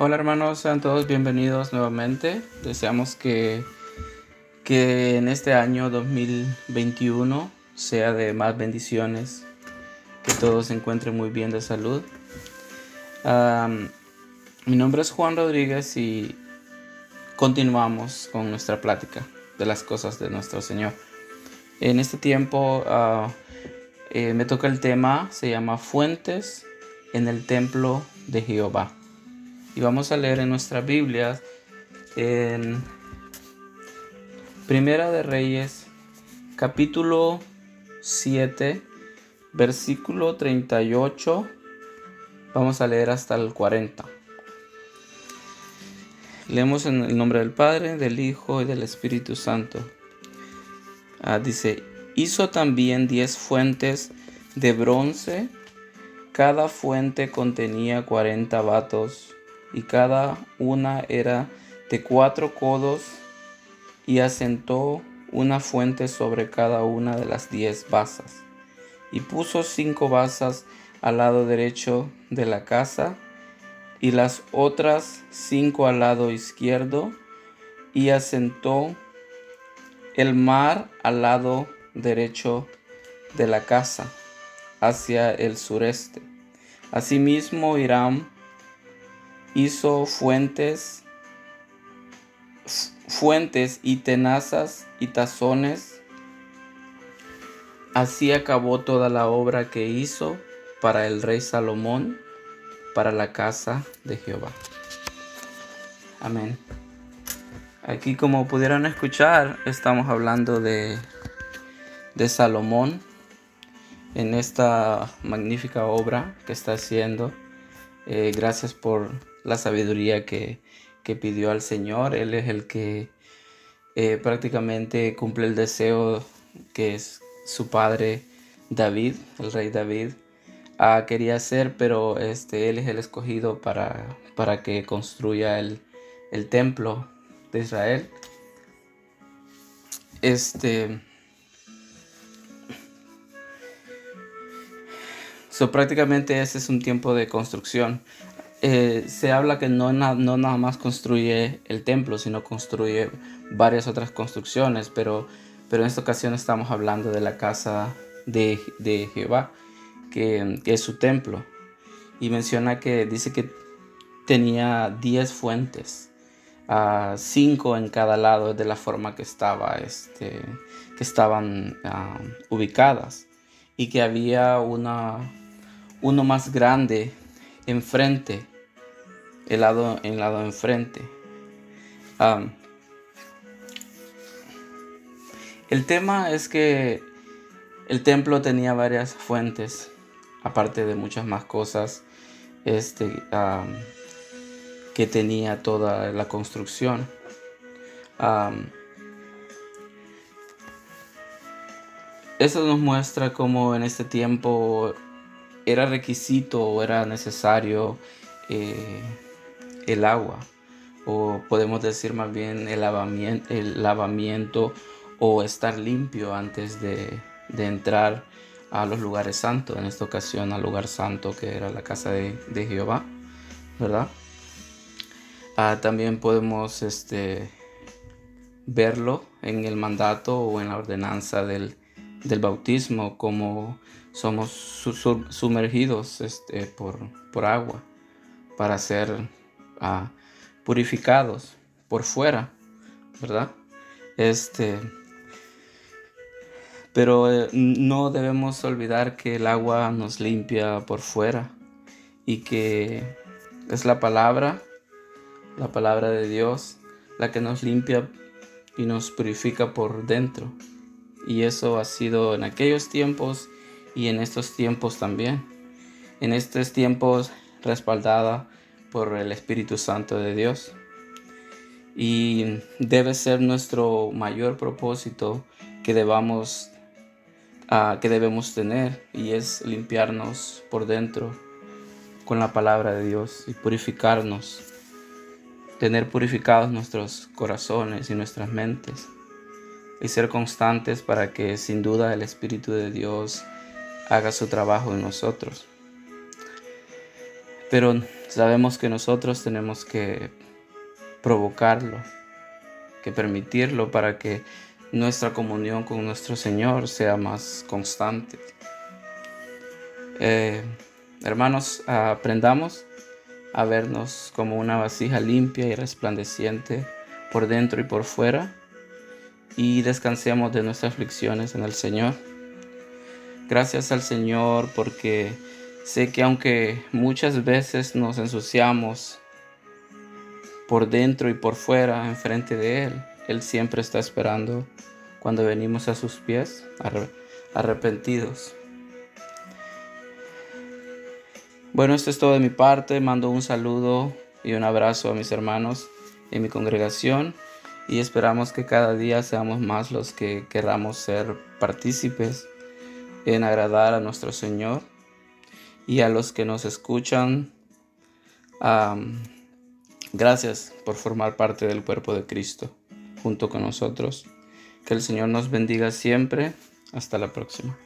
Hola hermanos, sean todos bienvenidos nuevamente. Deseamos que, que en este año 2021 sea de más bendiciones, que todos se encuentren muy bien de salud. mi nombre es Juan Rodríguez y continuamos con nuestra plática de las cosas de nuestro Señor. En este tiempo ah, eh, me toca el tema, se llama Fuentes en el Templo de Jehová. Y vamos a leer en nuestra Biblia en Primera de Reyes, capítulo 7, versículo 38. Vamos a leer hasta el 40. Leemos en el nombre del Padre, del Hijo y del Espíritu Santo. Ah, dice, hizo también diez fuentes de bronce, cada fuente contenía cuarenta vatos y cada una era de cuatro codos y asentó una fuente sobre cada una de las diez basas y puso cinco basas al lado derecho de la casa y las otras cinco al lado izquierdo, y asentó el mar al lado derecho de la casa, hacia el sureste. Asimismo, Irán hizo fuentes, fuentes y tenazas y tazones. Así acabó toda la obra que hizo para el rey Salomón para la casa de Jehová. Amén. Aquí como pudieron escuchar, estamos hablando de, de Salomón en esta magnífica obra que está haciendo. Eh, gracias por la sabiduría que, pidió al Señor. Él es el que eh, prácticamente cumple el deseo que es su padre David, el rey David, Ah, quería hacer, pero este, él es el escogido para, para que construya el, templo de Israel. Este. Prácticamente ese es un tiempo de construcción. Eh, se habla que no, no nada más construye el templo, sino construye varias otras construcciones, pero, pero en esta ocasión estamos hablando de la casa de, de Jehová que, es su templo. Y menciona que dice que tenía 10 fuentes, 5 en cada lado de la forma que, estaba, este, que estaban ah, ubicadas. Y que había una, uno más grande enfrente, el lado, el lado enfrente. el tema es que el templo tenía varias fuentes aparte de muchas más cosas este, que tenía toda la construcción. eso nos muestra cómo en este tiempo era requisito o era necesario eh, el agua, o podemos decir más bien el lavamiento, o estar limpio antes de, de entrar a los lugares santos, en esta ocasión al lugar santo que era la casa de, Jehová, ¿verdad? Ah, también podemos este, verlo en el mandato o en la ordenanza del, bautismo, como somos sumergidos este, por, por, agua para ser ah, purificados por fuera, ¿verdad? Este, pero eh, no debemos olvidar que el agua nos limpia por fuera y que es la palabra, la palabra de Dios, la que nos limpia y nos purifica por dentro. Y eso ha sido en aquellos tiempos y en estos tiempos también. En estos tiempos respaldada por el Espíritu Santo de Dios. Y debe ser nuestro mayor propósito que debamos que debemos tener y es limpiarnos por dentro con la palabra de Dios y purificarnos, tener purificados nuestros corazones y nuestras mentes y ser constantes para que sin duda el Espíritu de Dios haga su trabajo en nosotros. Pero Sabemos que nosotros tenemos que provocarlo, que permitirlo para que nuestra comunión con nuestro Señor sea más constante. Eh, hermanos, aprendamos a vernos como una vasija limpia y resplandeciente por dentro y por fuera y descansemos de nuestras aflicciones en el Señor. Gracias al Señor porque sé que aunque muchas veces nos ensuciamos por dentro y por fuera enfrente de Él, Él siempre está esperando cuando venimos a sus pies arrepentidos. Bueno, esto es todo de mi parte. Mando un saludo y un abrazo a mis hermanos en mi congregación y esperamos que cada día seamos más los que queramos ser partícipes en agradar a nuestro Señor y a los que nos escuchan. gracias por formar parte del cuerpo de Cristo junto con nosotros. Que el Señor nos bendiga siempre. Hasta la próxima.